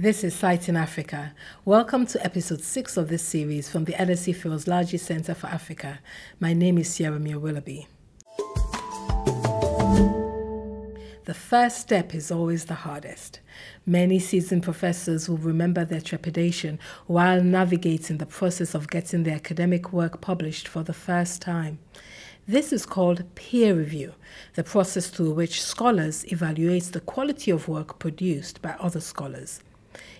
This is Citing Africa. Welcome to episode 6 of this series from the LSE Firoz Lalji Center for Africa. My name is Sierra Mia Willoughby. The first step is always the hardest. Many seasoned professors will remember their trepidation while navigating the process of getting their academic work published for the first time. This is called peer review, the process through which scholars evaluate the quality of work produced by other scholars.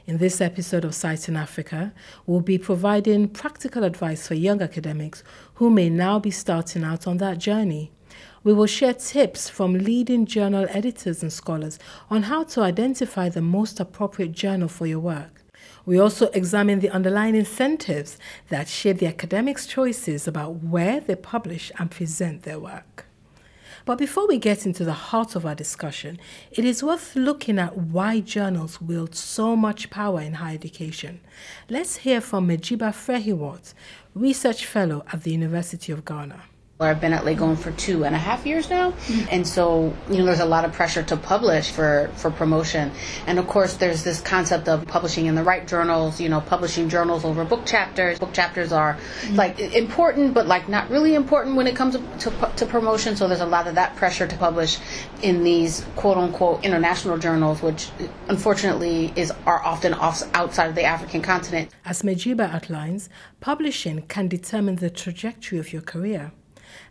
In this episode of Citing Africa, we'll be providing practical advice for young academics who may now be starting out on that journey. We will share tips from leading journal editors and scholars on how to identify the most appropriate journal for your work. We also examine the underlying incentives that shape the academics' choices about where they publish and present their work. But before we get into the heart of our discussion, it is worth looking at why journals wield so much power in higher education. Let's hear from Mjiba Frehiwot, Research Fellow at the University of Ghana. I've been at Legon for two and a half years now, mm-hmm. and so you know there's a lot of pressure to publish for for promotion, and of course there's this concept of publishing in the right journals. You know, publishing journals over book chapters. Book chapters are mm-hmm. like important, but like not really important when it comes to, to, to promotion. So there's a lot of that pressure to publish in these quote unquote international journals, which unfortunately is are often off, outside of the African continent. As Mjiba outlines, publishing can determine the trajectory of your career.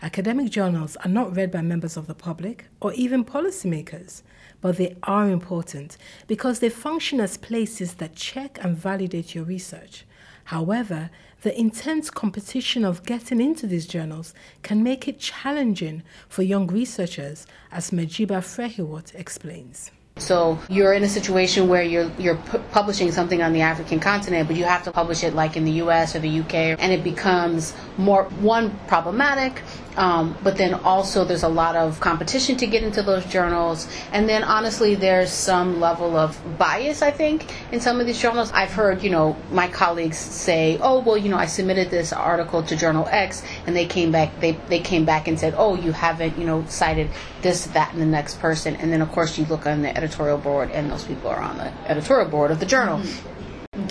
Academic journals are not read by members of the public or even policymakers, but they are important because they function as places that check and validate your research. However, the intense competition of getting into these journals can make it challenging for young researchers, as Mjiba Frehiwot explains. So you're in a situation where you're you're pu- publishing something on the African continent, but you have to publish it like in the U.S. or the U.K. and it becomes more one problematic. Um, but then also there's a lot of competition to get into those journals, and then honestly there's some level of bias I think in some of these journals. I've heard you know my colleagues say, oh well you know I submitted this article to Journal X, and they came back they they came back and said, oh you haven't you know cited this that and the next person, and then of course you look on the editorial board, and those people are on the editorial board of the journal. Mm-hmm.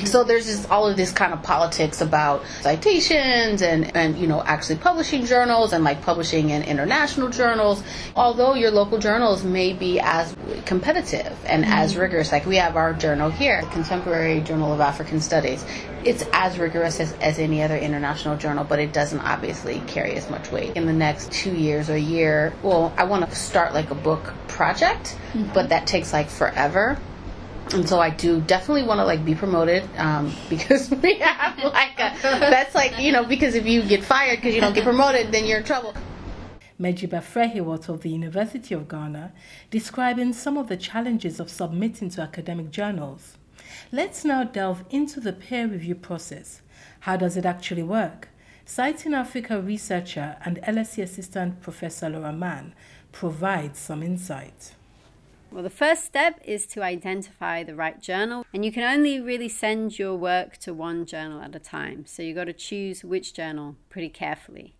So there's just all of this kind of politics about citations and, and you know actually publishing journals and like publishing in international journals. Although your local journals may be as competitive and mm-hmm. as rigorous, like we have our journal here, the Contemporary Journal of African Studies. It's as rigorous as, as any other international journal, but it doesn't obviously carry as much weight. In the next two years or year, well, I want to start like a book project, mm-hmm. but that takes like forever and so I do definitely want to like be promoted um, because we have like a, that's like you know because if you get fired because you don't get promoted then you're in trouble. Mjiba Frehiwot of the University of Ghana describing some of the challenges of submitting to academic journals. Let's now delve into the peer review process. How does it actually work? Citing Africa researcher and LSE assistant professor Laura Mann provides some insight. Well, the first step is to identify the right journal, and you can only really send your work to one journal at a time. So you've got to choose which journal pretty carefully.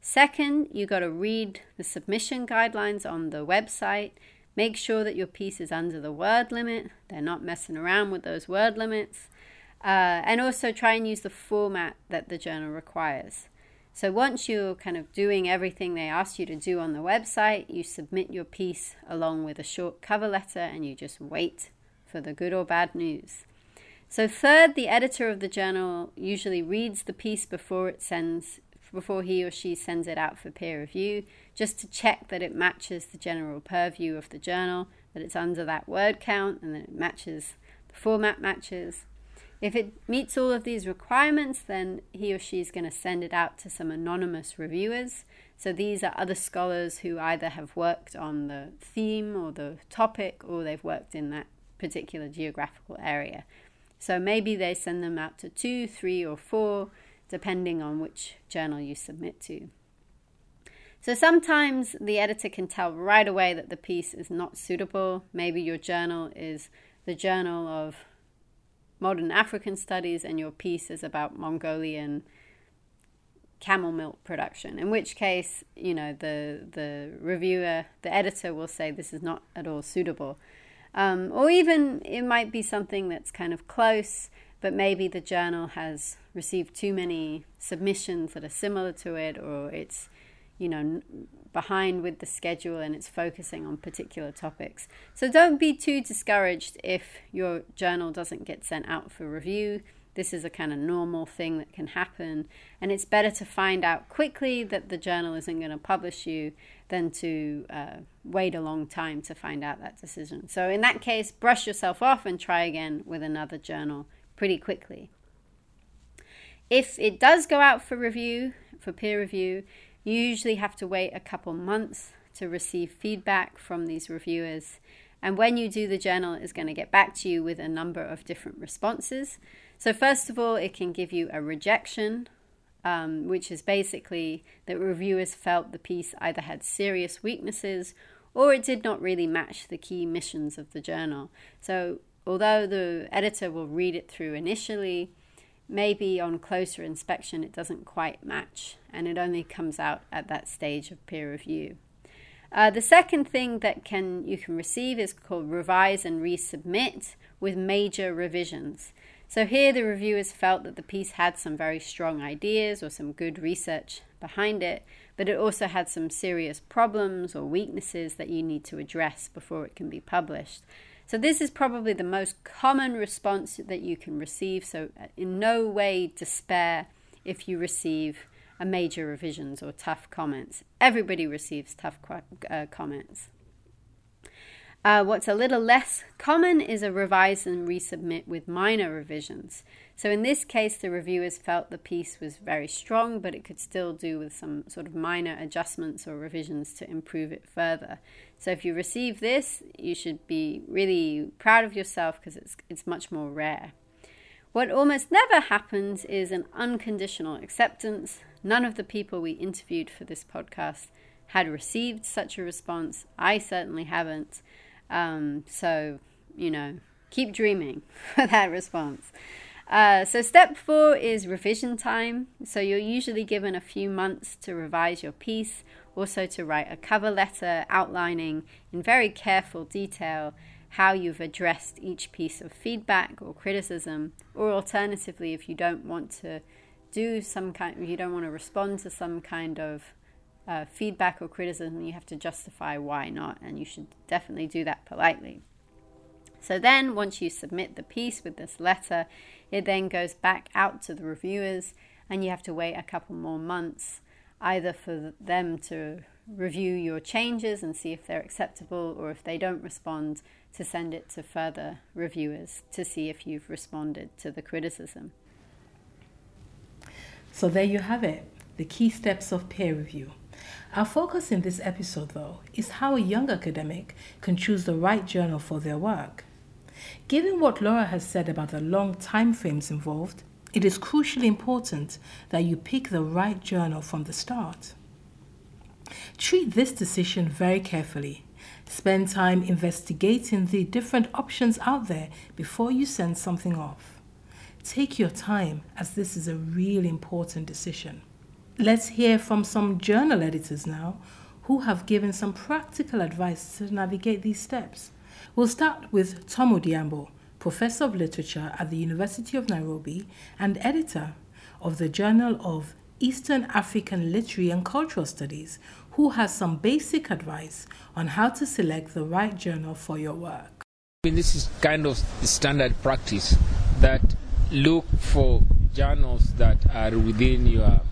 Second, you've got to read the submission guidelines on the website. Make sure that your piece is under the word limit. They're not messing around with those word limits. Uh, and also try and use the format that the journal requires. So once you're kind of doing everything they ask you to do on the website, you submit your piece along with a short cover letter and you just wait for the good or bad news. So third, the editor of the journal usually reads the piece before it sends before he or she sends it out for peer review, just to check that it matches the general purview of the journal, that it's under that word count and that it matches the format matches. If it meets all of these requirements, then he or she is going to send it out to some anonymous reviewers. So these are other scholars who either have worked on the theme or the topic or they've worked in that particular geographical area. So maybe they send them out to two, three, or four, depending on which journal you submit to. So sometimes the editor can tell right away that the piece is not suitable. Maybe your journal is the Journal of modern African studies and your piece is about Mongolian camel milk production. In which case, you know, the the reviewer, the editor will say this is not at all suitable. Um, or even it might be something that's kind of close, but maybe the journal has received too many submissions that are similar to it, or it's, you know, behind with the schedule and it's focusing on particular topics. So don't be too discouraged if your journal doesn't get sent out for review. This is a kind of normal thing that can happen, and it's better to find out quickly that the journal isn't going to publish you than to uh, wait a long time to find out that decision. So, in that case, brush yourself off and try again with another journal pretty quickly. If it does go out for review, for peer review, you usually have to wait a couple months to receive feedback from these reviewers. And when you do, the journal is going to get back to you with a number of different responses. So, first of all, it can give you a rejection, um, which is basically that reviewers felt the piece either had serious weaknesses or it did not really match the key missions of the journal. So, although the editor will read it through initially, maybe on closer inspection it doesn't quite match and it only comes out at that stage of peer review. Uh, the second thing that can you can receive is called revise and resubmit with major revisions. So here the reviewers felt that the piece had some very strong ideas or some good research behind it, but it also had some serious problems or weaknesses that you need to address before it can be published. So this is probably the most common response that you can receive. So uh, in no way despair if you receive a major revisions or tough comments. Everybody receives tough uh, comments. Uh, what's a little less common is a revise and resubmit with minor revisions. So in this case, the reviewers felt the piece was very strong, but it could still do with some sort of minor adjustments or revisions to improve it further. So if you receive this, you should be really proud of yourself because it's it's much more rare. What almost never happens is an unconditional acceptance. None of the people we interviewed for this podcast had received such a response. I certainly haven't. Um, so, you know, keep dreaming for that response. Uh, so, step four is revision time. So, you're usually given a few months to revise your piece, also to write a cover letter outlining in very careful detail how you've addressed each piece of feedback or criticism, or alternatively, if you don't want to do some kind, you don't want to respond to some kind of uh, feedback or criticism, you have to justify why not, and you should definitely do that politely. So then, once you submit the piece with this letter, it then goes back out to the reviewers, and you have to wait a couple more months either for them to review your changes and see if they're acceptable, or if they don't respond, to send it to further reviewers to see if you've responded to the criticism. So, there you have it the key steps of peer review. Our focus in this episode, though, is how a young academic can choose the right journal for their work. Given what Laura has said about the long time frames involved, it is crucially important that you pick the right journal from the start. Treat this decision very carefully. Spend time investigating the different options out there before you send something off. Take your time, as this is a really important decision. Let's hear from some journal editors now who have given some practical advice to navigate these steps. We'll start with Tom Odhiambo, Professor of Literature at the University of Nairobi and editor of the Journal of Eastern African Literary and Cultural Studies, who has some basic advice on how to select the right journal for your work. I mean, this is kind of standard practice that look for journals that are within your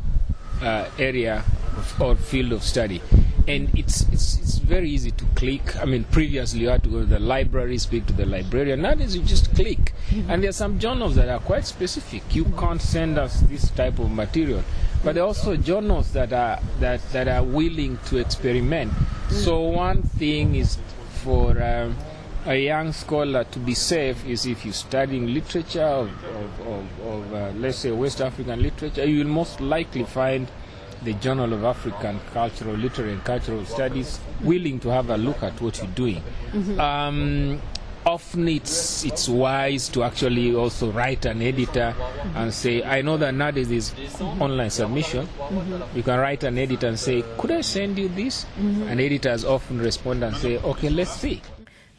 uh, area of, or field of study. And it's, it's it's very easy to click. I mean, previously you had to go to the library, speak to the librarian. Nowadays you just click. Mm-hmm. And there are some journals that are quite specific. You can't send us this type of material. But there are also journals that are that, that are willing to experiment. Mm-hmm. So one thing is for um, a young scholar to be safe is if you're studying literature of, of, of, of uh, let's say, West African literature, you will most likely find the Journal of African Cultural, Literary and Cultural Studies willing to have a look at what you're doing. Mm-hmm. Um, often it's it's wise to actually also write an editor mm-hmm. and say, I know that nowadays is online submission. Mm-hmm. You can write an editor and say, Could I send you this? Mm-hmm. And editors often respond and say, Okay, let's see.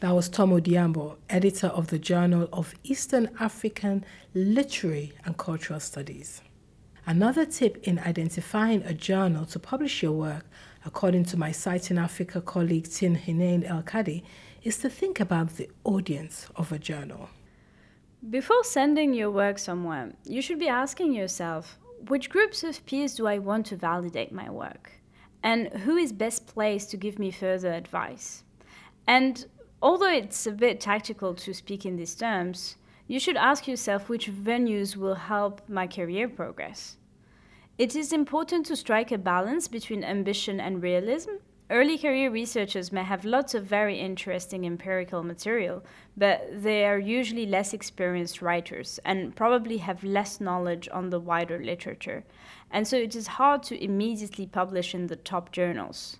That was Tom Odhiambo, editor of the Journal of Eastern African Literary and Cultural Studies. Another tip in identifying a journal to publish your work, according to my Citing Africa colleague Tin Hinane El Kadi, is to think about the audience of a journal. Before sending your work somewhere, you should be asking yourself which groups of peers do I want to validate my work? And who is best placed to give me further advice? And although it's a bit tactical to speak in these terms, you should ask yourself which venues will help my career progress. It is important to strike a balance between ambition and realism. Early career researchers may have lots of very interesting empirical material, but they are usually less experienced writers and probably have less knowledge on the wider literature. And so it is hard to immediately publish in the top journals.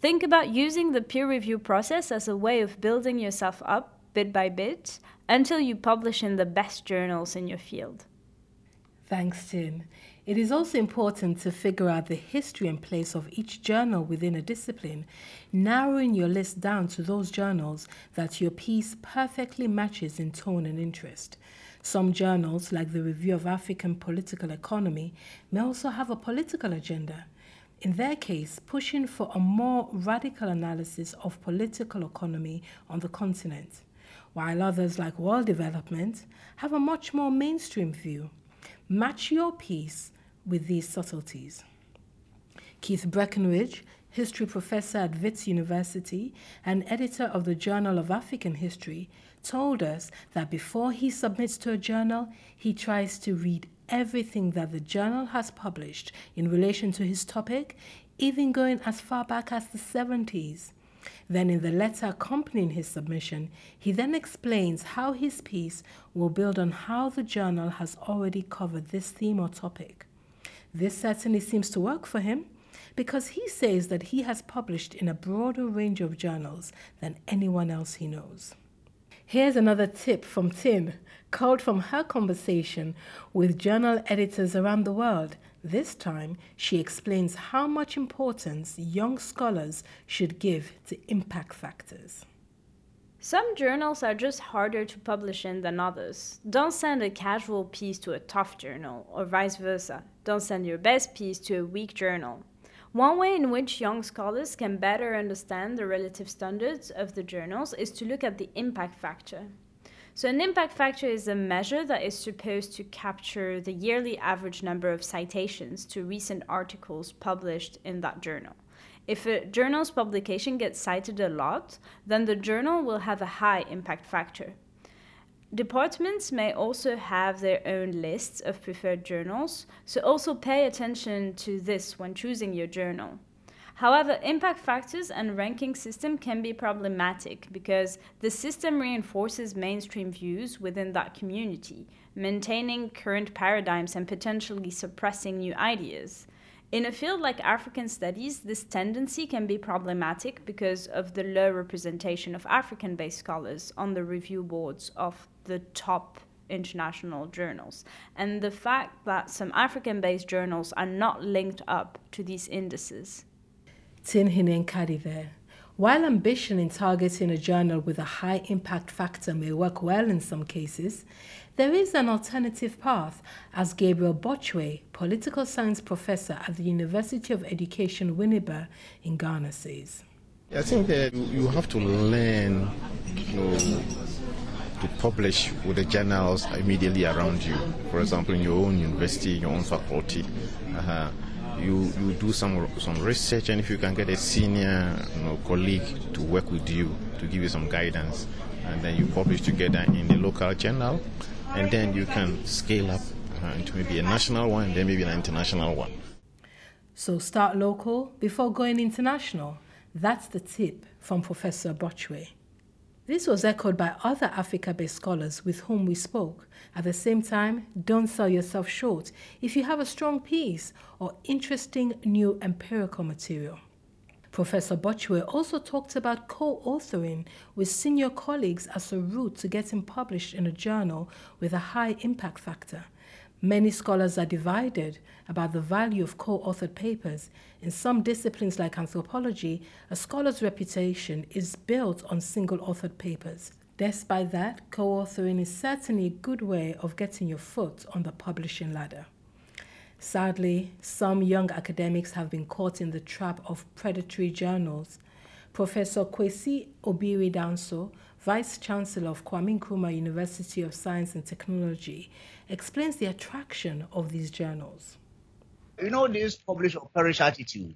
Think about using the peer review process as a way of building yourself up bit by bit until you publish in the best journals in your field. Thanks, Tin. It is also important to figure out the history and place of each journal within a discipline, narrowing your list down to those journals that your piece perfectly matches in tone and interest. Some journals, like the Review of African Political Economy, may also have a political agenda. In their case, pushing for a more radical analysis of political economy on the continent while others, like World Development, have a much more mainstream view. Match your piece with these subtleties. Keith Breckenridge, history professor at Wits University and editor of the Journal of African History, told us that before he submits to a journal, he tries to read everything that the journal has published in relation to his topic, even going as far back as the 70s. Then, in the letter accompanying his submission, he then explains how his piece will build on how the journal has already covered this theme or topic. This certainly seems to work for him because he says that he has published in a broader range of journals than anyone else he knows. Here's another tip from Tin, culled from her conversation with journal editors around the world this time, she explains how much importance young scholars should give to impact factors. Some journals are just harder to publish in than others. Don't send a casual piece to a tough journal, or vice versa. Don't send your best piece to a weak journal. One way in which young scholars can better understand the relative standards of the journals is to look at the impact factor. So, an impact factor is a measure that is supposed to capture the yearly average number of citations to recent articles published in that journal. If a journal's publication gets cited a lot, then the journal will have a high impact factor. Departments may also have their own lists of preferred journals, so also pay attention to this when choosing your journal. However, impact factors and ranking system can be problematic because the system reinforces mainstream views within that community, maintaining current paradigms and potentially suppressing new ideas. In a field like African studies, this tendency can be problematic because of the low representation of African based scholars on the review boards of the top international journals, and the fact that some African based journals are not linked up to these indices. While ambition in targeting a journal with a high impact factor may work well in some cases, there is an alternative path, as Gabriel Botchwey, political science professor at the University of Education Winneba in Ghana, says. I think that you have to learn know, to publish with the journals immediately around you. For example, in your own university, your own faculty. Uh-huh you you do some some research, and if you can get a senior you know, colleague to work with you to give you some guidance, and then you publish together in the local journal, and then you can scale up uh, into maybe a national one, and then maybe an international one. So start local before going international. That's the tip from Professor Botchwey. This was echoed by other Africa based scholars with whom we spoke. At the same time, don't sell yourself short if you have a strong piece or interesting new empirical material. Professor Botchwey also talked about co authoring with senior colleagues as a route to getting published in a journal with a high impact factor. Many scholars are divided about the value of co authored papers. In some disciplines like anthropology, a scholar's reputation is built on single authored papers. Despite that, co authoring is certainly a good way of getting your foot on the publishing ladder. Sadly, some young academics have been caught in the trap of predatory journals. Professor Kwasi Obiri Danso, Vice Chancellor of Kwame Nkrumah University of Science and Technology, explains the attraction of these journals. You know, this publish or perish attitude.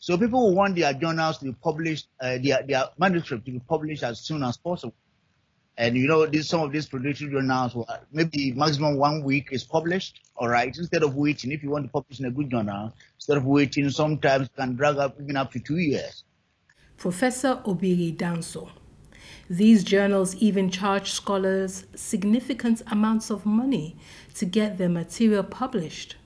So people want their journals to be published, uh, their, their manuscript to be published as soon as possible. And you know, this, some of these predatory journals, maybe maximum one week is published. All right, instead of waiting, if you want to publish in a good journal, instead of waiting, sometimes can drag up even up to two years. Professor Obiri Danso. These journals even charge scholars significant amounts of money to get their material published.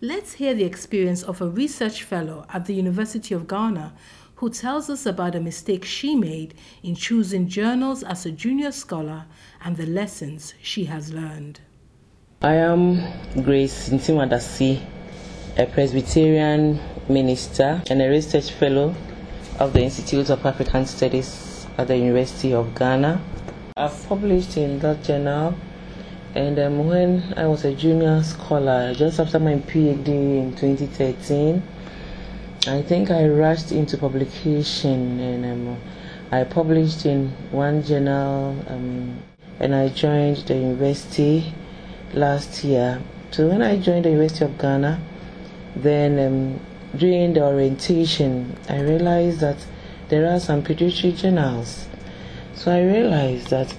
Let's hear the experience of a research fellow at the University of Ghana who tells us about a mistake she made in choosing journals as a junior scholar and the lessons she has learned. I am Grace Ntimadasi, a Presbyterian minister and a research fellow of the Institute of African Studies at the University of Ghana. I've published in that journal, and um, when I was a junior scholar, just after my PhD in 2013, I think I rushed into publication and um, I published in one journal um, and I joined the university last year. So when I joined the University of Ghana, then um, during the orientation, I realized that there are some predatory journals. So I realized that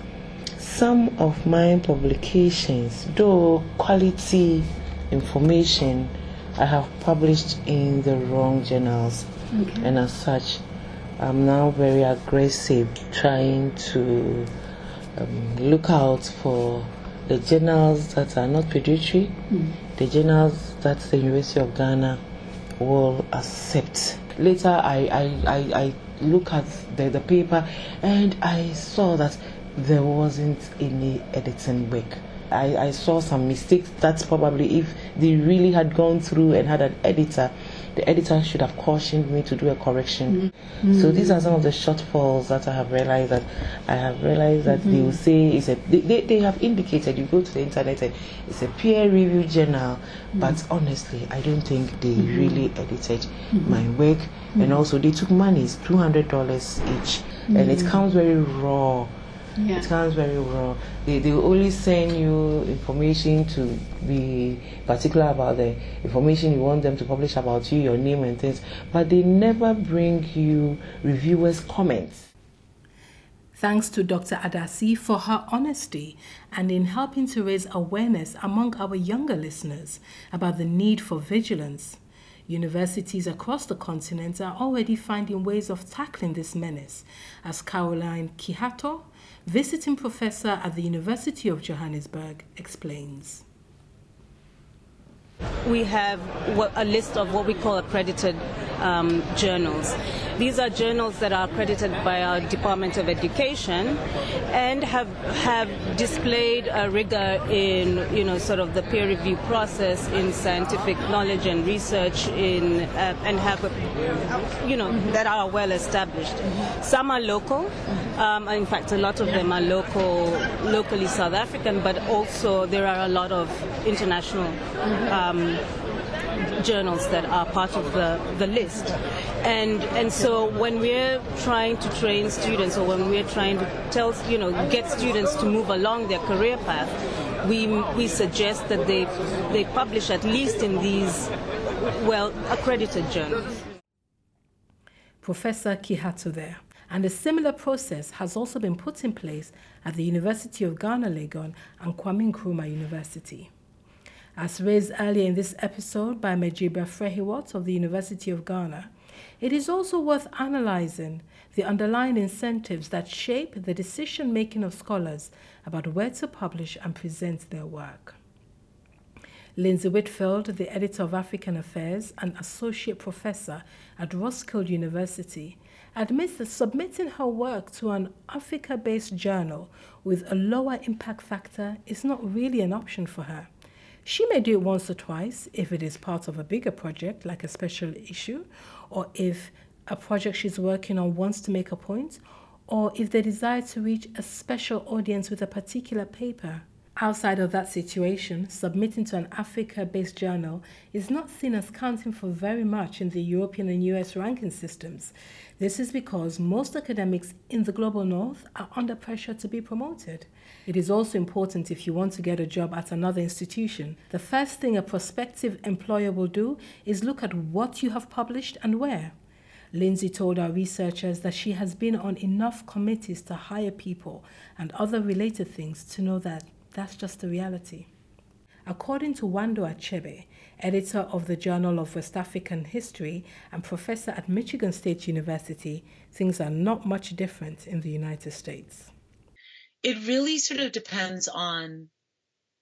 some of my publications, though quality information, I have published in the wrong journals, okay. and as such, I'm now very aggressive trying to um, look out for the journals that are not predatory, mm. the journals that the University of Ghana will accept. Later, I, I, I, I look at the, the paper and I saw that there wasn't any editing work. I, I saw some mistakes. That's probably if they really had gone through and had an editor, the editor should have cautioned me to do a correction. Mm-hmm. So these are some of the shortfalls that I have realized that I have realized that mm-hmm. they will say is a they, they, they, have indicated you go to the internet and it's a peer review journal, mm-hmm. but honestly I don't think they mm-hmm. really edited mm-hmm. my work and mm-hmm. also they took money, two hundred dollars each, and it comes very raw yeah. It sounds very wrong. They, they will only send you information to be particular about the information you want them to publish about you, your name and things, but they never bring you reviewers' comments. Thanks to Dr. Adasi for her honesty and in helping to raise awareness among our younger listeners about the need for vigilance. Universities across the continent are already finding ways of tackling this menace, as Caroline Kihato, visiting professor at the University of Johannesburg, explains. We have a list of what we call accredited um, journals. These are journals that are accredited by our Department of Education and have have displayed a rigor in you know sort of the peer review process in scientific knowledge and research in uh, and have you know that are well established. Some are local. Um, in fact, a lot of them are local, locally South African, but also there are a lot of international um, journals that are part of the, the list. And, and so when we're trying to train students or when we're trying to tell, you know, get students to move along their career path, we, we suggest that they, they publish at least in these well accredited journals. Professor Kihato there. And a similar process has also been put in place at the University of Ghana Legon and Kwame Nkrumah University. As raised earlier in this episode by Mjiba Frehiwot of the University of Ghana, it is also worth analyzing the underlying incentives that shape the decision making of scholars about where to publish and present their work. Lindsay Whitfield, the editor of African Affairs and associate professor at Roskilde University, admits that submitting her work to an Africa based journal with a lower impact factor is not really an option for her. She may do it once or twice if it is part of a bigger project, like a special issue, or if a project she's working on wants to make a point, or if they desire to reach a special audience with a particular paper. Outside of that situation, submitting to an Africa based journal is not seen as counting for very much in the European and US ranking systems. This is because most academics in the global north are under pressure to be promoted. It is also important if you want to get a job at another institution. The first thing a prospective employer will do is look at what you have published and where. Lindsay told our researchers that she has been on enough committees to hire people and other related things to know that that's just the reality. According to Nwando Achebe, editor of the Journal of West African History and professor at Michigan State University, things are not much different in the United States. It really sort of depends on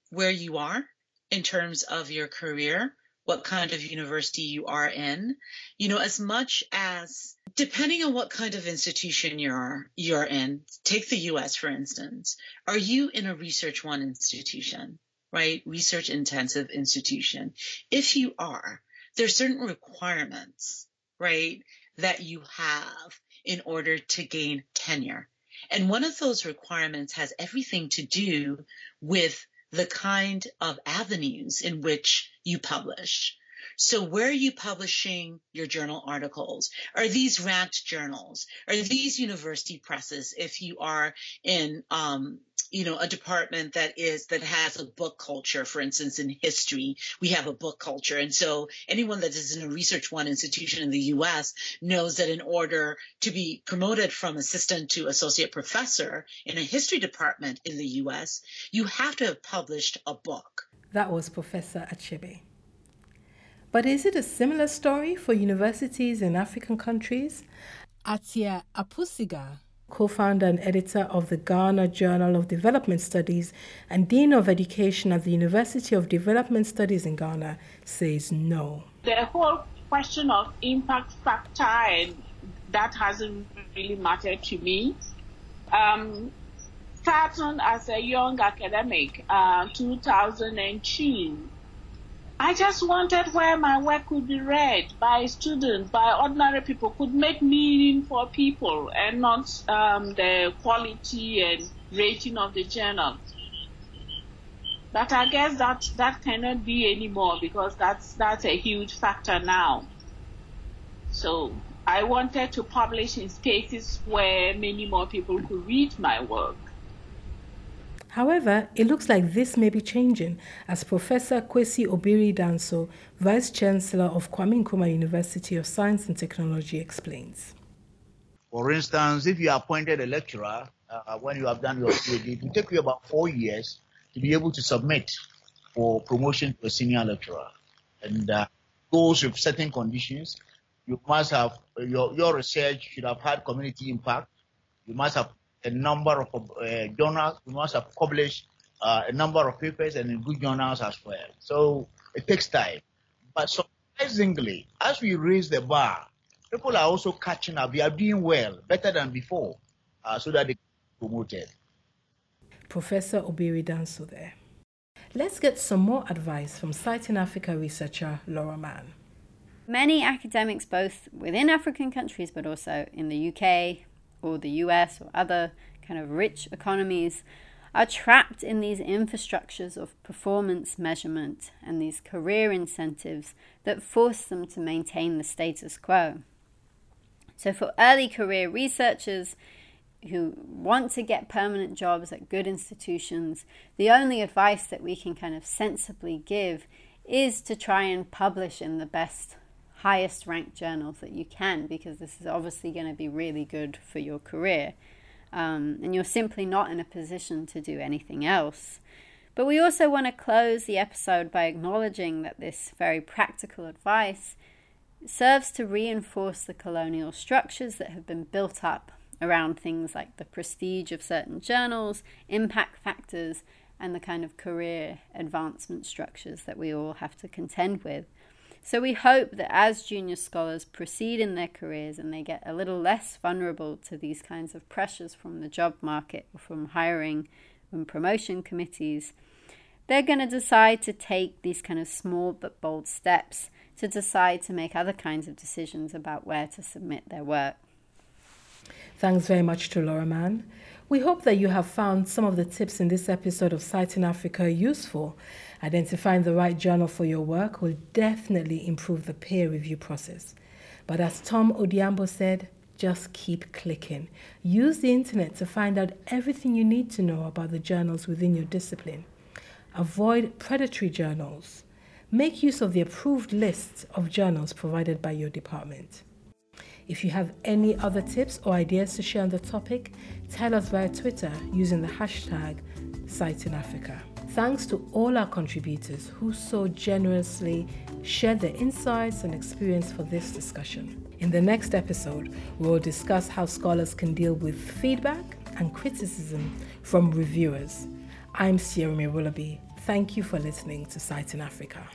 where you are in terms of your career, what kind of university you are in. You know, as much as depending on what kind of institution you're you're in, take the US for instance. Are you in a research one institution, right? Research intensive institution. If you are, there's certain requirements, right, that you have in order to gain tenure. And one of those requirements has everything to do with the kind of avenues in which you publish. So where are you publishing your journal articles? Are these ranked journals? Are these university presses? If you are in, um, you know, a department that is, that has a book culture, for instance, in history, we have a book culture. And so anyone that is in a research one institution in the U.S. knows that in order to be promoted from assistant to associate professor in a history department in the U.S., you have to have published a book. That was Professor Achebe. But is it a similar story for universities in African countries? Atia Apusiga, co founder and editor of the Ghana Journal of Development Studies and Dean of Education at the University of Development Studies in Ghana, says no. The whole question of impact factor and that hasn't really mattered to me. Um, starting as a young academic, uh, 2002, I just wanted where my work could be read by students, by ordinary people, could make meaning for people and not um, the quality and rating of the journal. But I guess that that cannot be anymore because that's that's a huge factor now. So I wanted to publish in spaces where many more people could read my work. However, it looks like this may be changing, as Professor Kwasi Obiri Danso, Vice Chancellor of Kwame Nkrumah University of Science and Technology, explains. For instance, if you are appointed a lecturer uh, when you have done your PhD, it will take you about four years to be able to submit for promotion to a senior lecturer. And uh, goes with certain conditions. You must have your your research should have had community impact. You must have a number of uh, journals. We must have published uh, a number of papers and in good journals as well. So it takes time. But surprisingly, as we raise the bar, people are also catching up. We are doing well, better than before, uh, so that they can be promoted. Professor Obiri Danso there. Let's get some more advice from Citing Africa researcher Laura Mann. Many academics, both within African countries but also in the UK, or the US or other kind of rich economies are trapped in these infrastructures of performance measurement and these career incentives that force them to maintain the status quo. So, for early career researchers who want to get permanent jobs at good institutions, the only advice that we can kind of sensibly give is to try and publish in the best highest ranked journals that you can because this is obviously going to be really good for your career. Um, and you're simply not in a position to do anything else. But we also want to close the episode by acknowledging that this very practical advice serves to reinforce the colonial structures that have been built up around things like the prestige of certain journals, impact factors, and the kind of career advancement structures that we all have to contend with. So we hope that as junior scholars proceed in their careers and they get a little less vulnerable to these kinds of pressures from the job market or from hiring and promotion committees, they're going to decide to take these kind of small but bold steps to decide to make other kinds of decisions about where to submit their work. Thanks very much to Laura Mann. We hope that you have found some of the tips in this episode of Citing Africa useful. Identifying the right journal for your work will definitely improve the peer review process. But as Tom Odhiambo said, just keep clicking. Use the internet to find out everything you need to know about the journals within your discipline. Avoid predatory journals. Make use of the approved lists of journals provided by your department. If you have any other tips or ideas to share on the topic, tell us via Twitter using the hashtag CitingAfrica. Thanks to all our contributors who so generously shared their insights and experience for this discussion. In the next episode, we will discuss how scholars can deal with feedback and criticism from reviewers. I'm Sierra Willoughby. Thank you for listening to Citing Africa.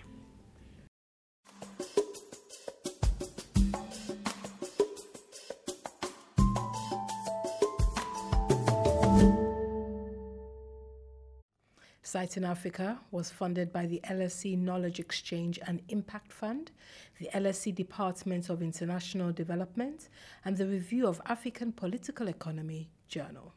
Citing Africa was funded by the LSE Knowledge Exchange and Impact Fund, the LSE Department of International Development, and the Review of African Political Economy Journal.